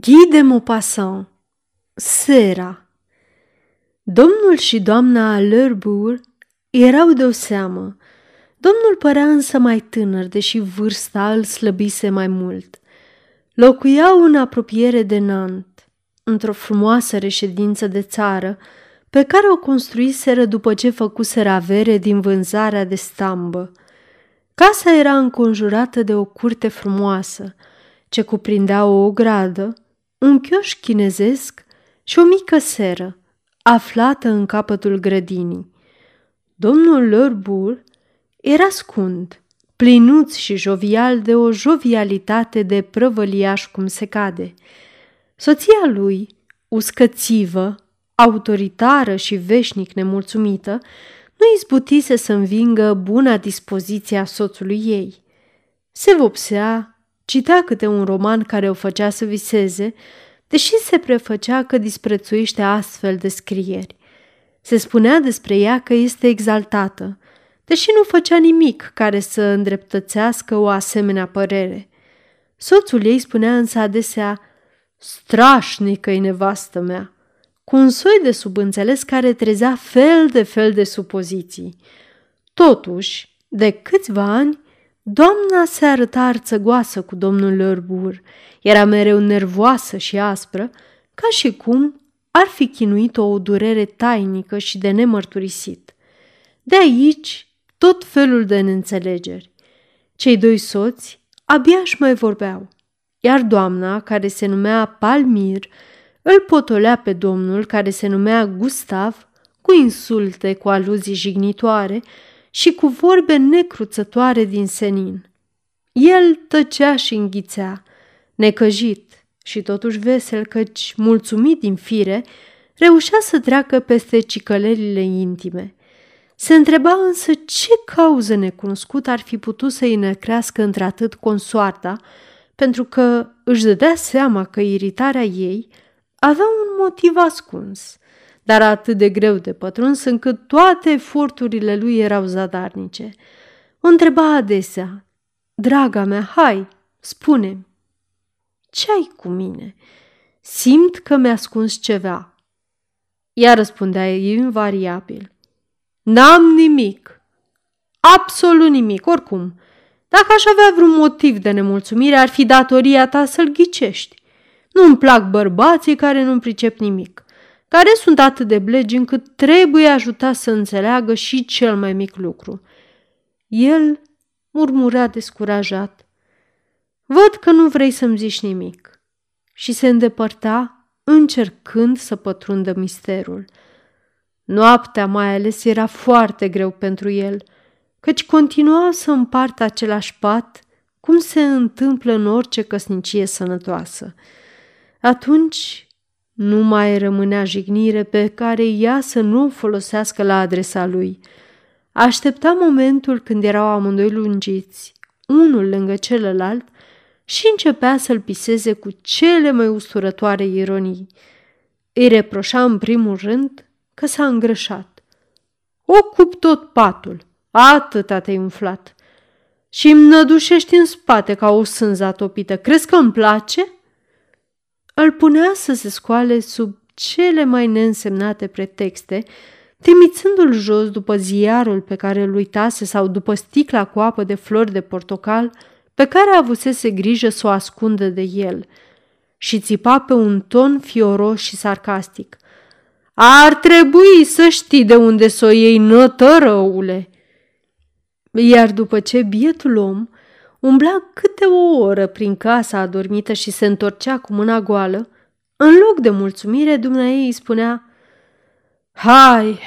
Guy de Maupassant Sera Domnul și doamna Lerbourg erau de o seamă. Domnul părea însă mai tânăr, deși vârsta îl slăbise mai mult. Locuiau în apropiere de Nant, într-o frumoasă reședință de țară, pe care o construiseră după ce făcuseră avere din vânzarea de stambă. Casa era înconjurată de o curte frumoasă, ce cuprindea o ogradă, un chioș chinezesc și o mică seră, aflată în capătul grădinii. Domnul Lorbur era scund, plinuț și jovial de o jovialitate de prăvăliaș cum se cade. Soția lui, uscățivă, autoritară și veșnic nemulțumită, nu izbutise să învingă buna dispoziție a soțului ei. Se vopsea Citea câte un roman care o făcea să viseze, deși se prefăcea că disprețuiește astfel de scrieri. Se spunea despre ea că este exaltată, deși nu făcea nimic care să îndreptățească o asemenea părere. Soțul ei spunea însă adesea, strașnică-i nevastă mea, cu un soi de subînțeles care trezea fel de fel de supoziții. Totuși, de câțiva ani, Doamna se arăta arțăgoasă cu domnul Lărbur, era mereu nervoasă și aspră, ca și cum ar fi chinuit o durere tainică și de nemărturisit. De aici tot felul de neînțelegeri. Cei doi soți abia își mai vorbeau, iar doamna, care se numea Palmir, îl potolea pe domnul, care se numea Gustav, cu insulte, cu aluzii jignitoare și cu vorbe necruțătoare din senin. El tăcea și înghițea, necăjit și totuși vesel căci, mulțumit din fire, reușea să treacă peste cicălelile intime. Se întreba însă ce cauză necunoscută ar fi putut să-i năcrească într-atât consoarta, pentru că își dădea seama că iritarea ei avea un motiv ascuns – dar atât de greu de pătruns încât toate eforturile lui erau zadarnice. O întreba adesea, Draga mea, hai, spune ce ai cu mine? Simt că mi-a ascuns ceva. Ea răspundea invariabil. N-am nimic. Absolut nimic, oricum. Dacă aș avea vreun motiv de nemulțumire, ar fi datoria ta să-l ghicești. Nu-mi plac bărbații care nu pricep nimic care sunt atât de blegi încât trebuie ajuta să înțeleagă și cel mai mic lucru. El murmura descurajat. Văd că nu vrei să-mi zici nimic. Și se îndepărta, încercând să pătrundă misterul. Noaptea mai ales era foarte greu pentru el, căci continua să împartă același pat, cum se întâmplă în orice căsnicie sănătoasă. Atunci nu mai rămânea jignire pe care ea să nu o folosească la adresa lui. Aștepta momentul când erau amândoi lungiți, unul lângă celălalt, și începea să-l piseze cu cele mai usturătoare ironii. Îi reproșa în primul rând că s-a îngrășat. Ocup tot patul, atâta te-ai umflat. Și îmi nădușești în spate ca o sânză topită. Crezi că îmi place?" Îl punea să se scoale sub cele mai neînsemnate pretexte, trimițându-l jos după ziarul pe care îl uitase sau după sticla cu apă de flori de portocal pe care avusese grijă să o ascundă de el și țipa pe un ton fioros și sarcastic. Ar trebui să știi de unde să o iei, nătărăule! Iar după ce bietul om umbla câte o oră prin casa adormită și se întorcea cu mâna goală, în loc de mulțumire, dumneai îi spunea Hai,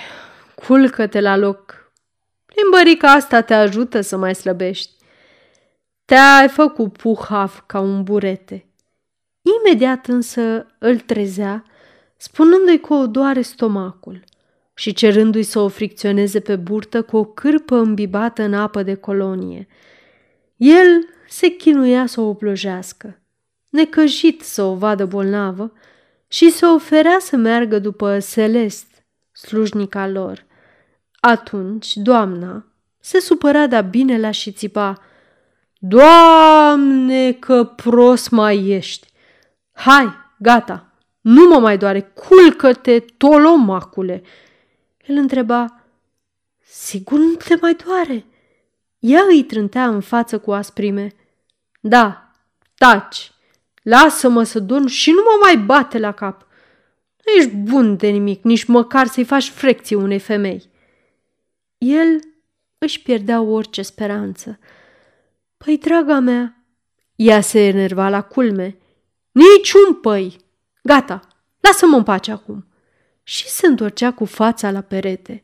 culcă-te la loc. Plimbărica asta te ajută să mai slăbești. Te-ai făcut puhaf ca un burete. Imediat însă îl trezea, spunându-i că o doare stomacul și cerându-i să o fricționeze pe burtă cu o cârpă îmbibată în apă de colonie – el se chinuia să o oplojească, necăjit să o vadă bolnavă și se oferea să meargă după Celest, slujnica lor. Atunci, doamna se supăra de-a binelea și țipa, Doamne, că prost mai ești! Hai, gata, nu mă mai doare, culcă-te, tolomacule!" El întreba, Sigur nu te mai doare?" Ea îi trântea în față cu asprime. Da, taci, lasă-mă să dorm și nu mă mai bate la cap. Nu ești bun de nimic, nici măcar să-i faci frecție unei femei. El își pierdea orice speranță. Păi, draga mea, ea se enerva la culme. Niciun păi! Gata, lasă-mă în pace acum. Și se întorcea cu fața la perete.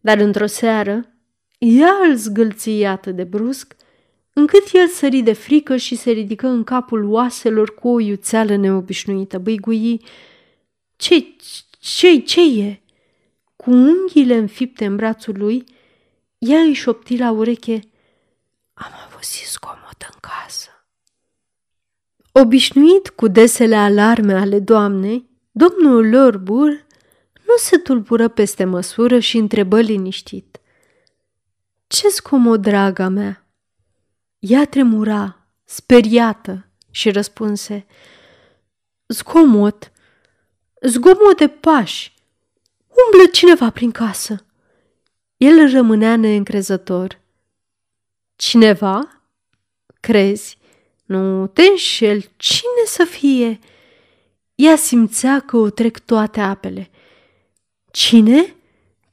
Dar într-o seară, ea îl zgâlții atât de brusc, încât el sări de frică și se ridică în capul oaselor cu o iuțeală neobișnuită. Băigui, ce, ce, ce e? Cu unghiile înfipte în brațul lui, ea îi șopti la ureche, am auzit zgomot în casă. Obișnuit cu desele alarme ale doamnei, domnul Lorbur nu se tulbură peste măsură și întrebă liniștit. Ce scomod, draga mea? Ea tremura, speriată, și răspunse. Zgomot, zgomot de pași, umblă cineva prin casă. El rămânea neîncrezător. Cineva? Crezi? Nu te înșel, cine să fie? Ea simțea că o trec toate apele. Cine?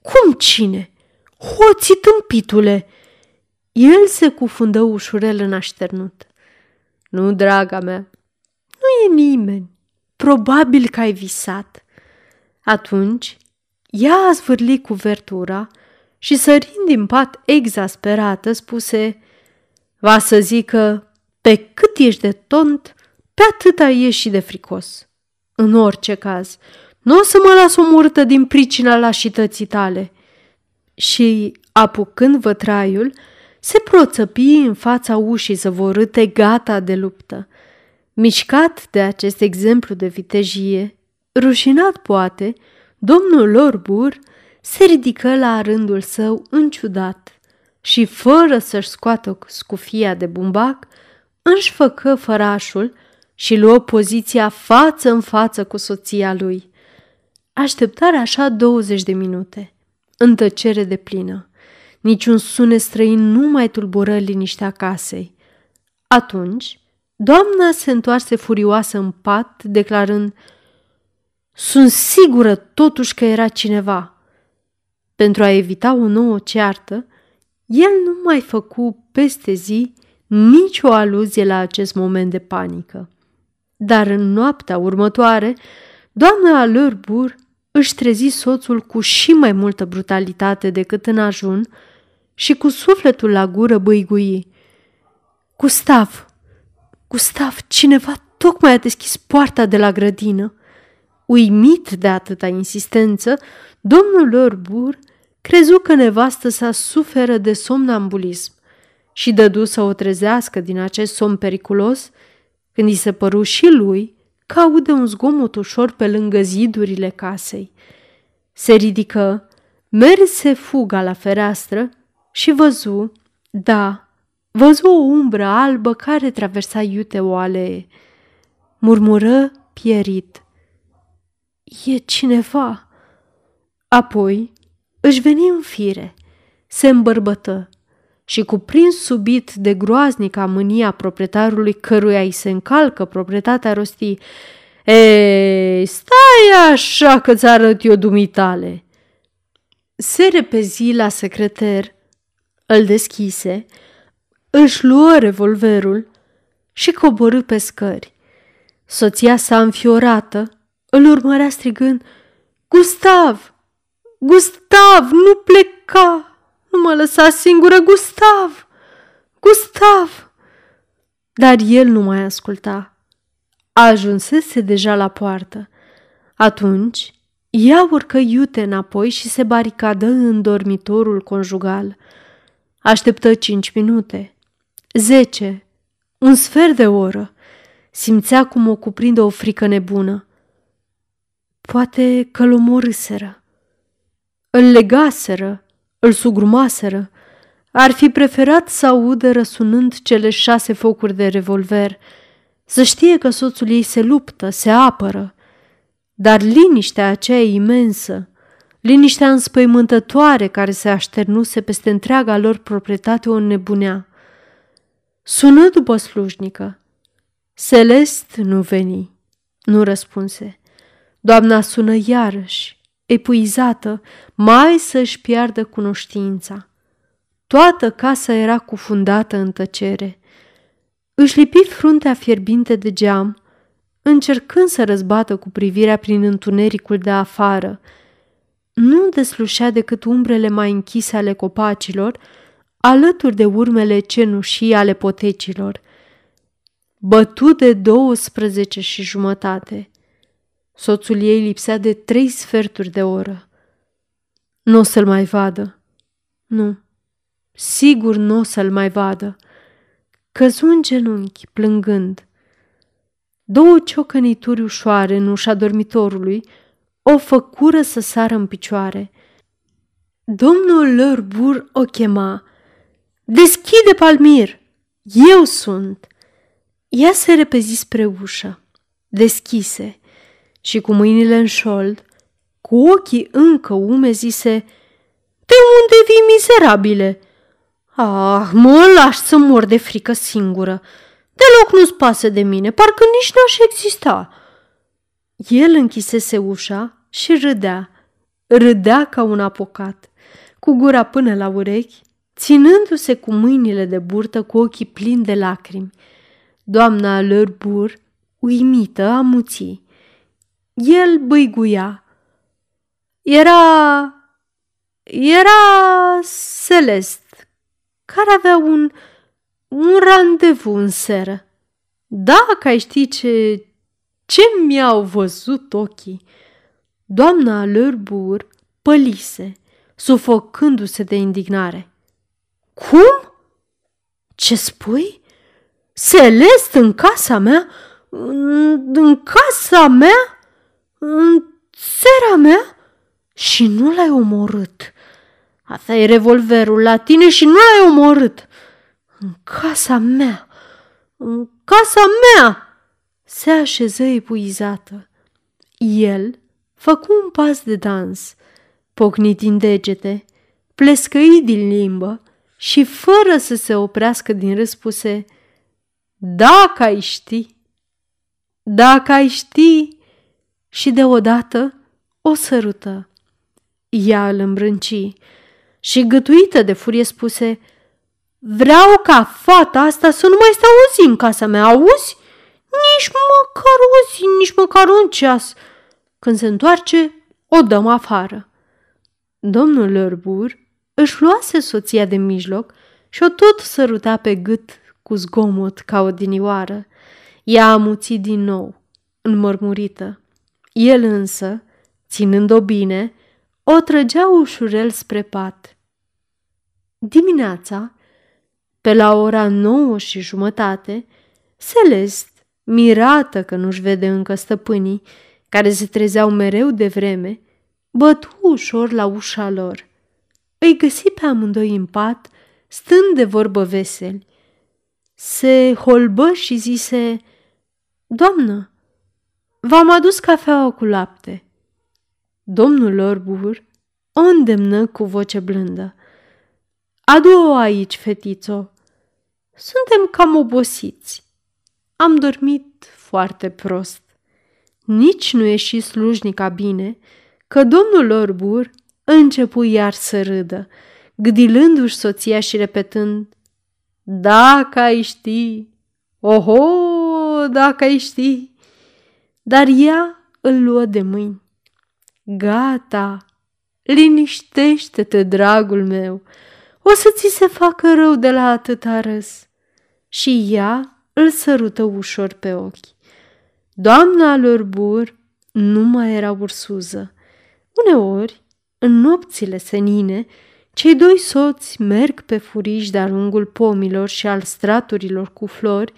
Cum cine? Hoții tâmpitule! El se cufundă ușurel în așternut. Nu, draga mea, nu e nimeni. Probabil că ai visat. Atunci, ea a zvârlit cuvertura și sărind din pat exasperată, spuse Va să zică, pe cât ești de tont, pe atât ai ieși de fricos. În orice caz, nu o să mă las omorâtă din pricina lașității tale. Și, apucând vătraiul, se proțăpi în fața ușii zăvorâte, gata de luptă. Mișcat de acest exemplu de vitejie, rușinat poate, domnul Lorbur se ridică la rândul său înciudat și, fără să-și scoată scufia de bumbac, își făcă fărașul și luă poziția față în față cu soția lui. Așteptarea așa 20 de minute, în tăcere de plină. Niciun sunet străin nu mai tulbură liniștea casei. Atunci, doamna se întoarse furioasă în pat, declarând Sunt sigură totuși că era cineva. Pentru a evita o nouă ceartă, el nu mai făcu peste zi nicio aluzie la acest moment de panică. Dar în noaptea următoare, doamna Alărbur își trezi soțul cu și mai multă brutalitate decât în ajun și cu sufletul la gură băigui. Gustav, Gustav, cineva tocmai a deschis poarta de la grădină. Uimit de atâta insistență, domnul Lorbur crezu că nevastă sa suferă de somnambulism și dădu să o trezească din acest somn periculos, când i se păru și lui că aude un zgomot ușor pe lângă zidurile casei. Se ridică, merse fuga la fereastră și văzu, da, văzu o umbră albă care traversa iute o alee. Murmură pierit. E cineva. Apoi își veni în fire, se îmbărbătă și cuprins subit de groaznica mânia proprietarului căruia îi se încalcă proprietatea rosti, Ei, stai așa că-ți arăt eu dumitale!" Se repezi la secreter, îl deschise, își luă revolverul și coborâ pe scări. Soția sa înfiorată îl urmărea strigând, Gustav! Gustav, nu pleca! Nu mă lăsa singură, Gustav! Gustav! Dar el nu mai asculta. Ajunsese deja la poartă. Atunci, ea urcă iute înapoi și se baricadă în dormitorul conjugal. Așteptă cinci minute, zece, un sfert de oră. Simțea cum o cuprinde o frică nebună. Poate că-l omorâseră. Îl legaseră îl sugrumaseră. Ar fi preferat să audă răsunând cele șase focuri de revolver, să știe că soțul ei se luptă, se apără, dar liniștea aceea imensă, liniștea înspăimântătoare care se așternuse peste întreaga lor proprietate o nebunea. Sună după slujnică. Celest nu veni, nu răspunse. Doamna sună iarăși, epuizată, mai să-și piardă cunoștința. Toată casa era cufundată în tăcere. Își lipi fruntea fierbinte de geam, încercând să răzbată cu privirea prin întunericul de afară. Nu deslușea decât umbrele mai închise ale copacilor, alături de urmele cenușii ale potecilor. Bătut de 12 și jumătate. Soțul ei lipsea de trei sferturi de oră. Nu o să-l mai vadă. Nu, sigur nu o să-l mai vadă. Căzu în genunchi, plângând. Două ciocănituri ușoare în ușa dormitorului o făcură să sară în picioare. Domnul Lărbur o chema. Deschide, Palmir! Eu sunt! Ea se repezi spre ușă. Deschise și cu mâinile în șold, cu ochii încă umezi, zise De unde vii, miserabile?" Ah, mă lași să mor de frică singură. Deloc nu-ți pasă de mine, parcă nici n-aș exista." El închisese ușa și râdea. Râdea ca un apocat, cu gura până la urechi, ținându-se cu mâinile de burtă cu ochii plini de lacrimi. Doamna Lărbur, uimită, amuții. El băiguia. Era... era Celest, care avea un, un randevu în seră. Dacă ai ști ce, ce mi-au văzut ochii, doamna Lărbur pălise, sufocându-se de indignare. Cum? Ce spui? Celest în casa mea? În, în casa mea? În țara mea? Și nu l-ai omorât. Asta e revolverul la tine și nu l-ai omorât. În casa mea, în casa mea! Se așeză epuizată. El făcu un pas de dans, pocnit din degete, plescăi din limbă și fără să se oprească din răspuse, Dacă ai ști, dacă ai ști, și deodată o sărută. Ea îl îmbrânci și gătuită de furie spuse Vreau ca fata asta să nu mai stă o zi în casa mea, auzi? Nici măcar o zi, nici măcar un ceas. Când se întoarce, o dăm afară. Domnul Lărbur își luase soția de mijloc și o tot săruta pe gât cu zgomot ca o dinioară. Ea a muțit din nou, înmărmurită. El însă, ținând-o bine, o trăgea ușurel spre pat. Dimineața, pe la ora nouă și jumătate, Celest, mirată că nu-și vede încă stăpânii, care se trezeau mereu de vreme, bătu ușor la ușa lor. Îi găsi pe amândoi în pat, stând de vorbă veseli. Se holbă și zise, Doamnă, V-am adus cafeaua cu lapte. Domnul Lorbur o îndemnă cu voce blândă. Adu-o aici, fetițo. Suntem cam obosiți. Am dormit foarte prost. Nici nu ieși slujnica bine, că domnul Lorbur începu iar să râdă, gdilându-și soția și repetând Dacă ai ști, oho, dacă ai ști dar ea îl luă de mâini. Gata, liniștește-te, dragul meu, o să ți se facă rău de la atâta râs. Și ea îl sărută ușor pe ochi. Doamna lor bur nu mai era ursuză. Uneori, în nopțile senine, cei doi soți merg pe furiș de-a lungul pomilor și al straturilor cu flori,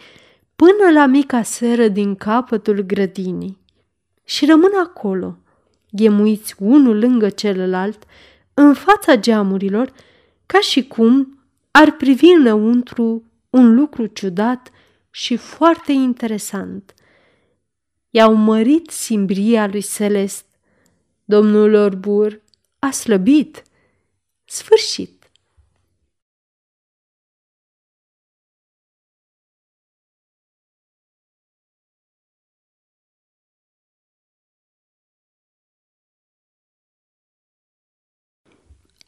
până la mica seră din capătul grădinii și rămân acolo, ghemuiți unul lângă celălalt, în fața geamurilor, ca și cum ar privi înăuntru un lucru ciudat și foarte interesant. I-au mărit simbria lui Celest. Domnul Orbur a slăbit. Sfârșit.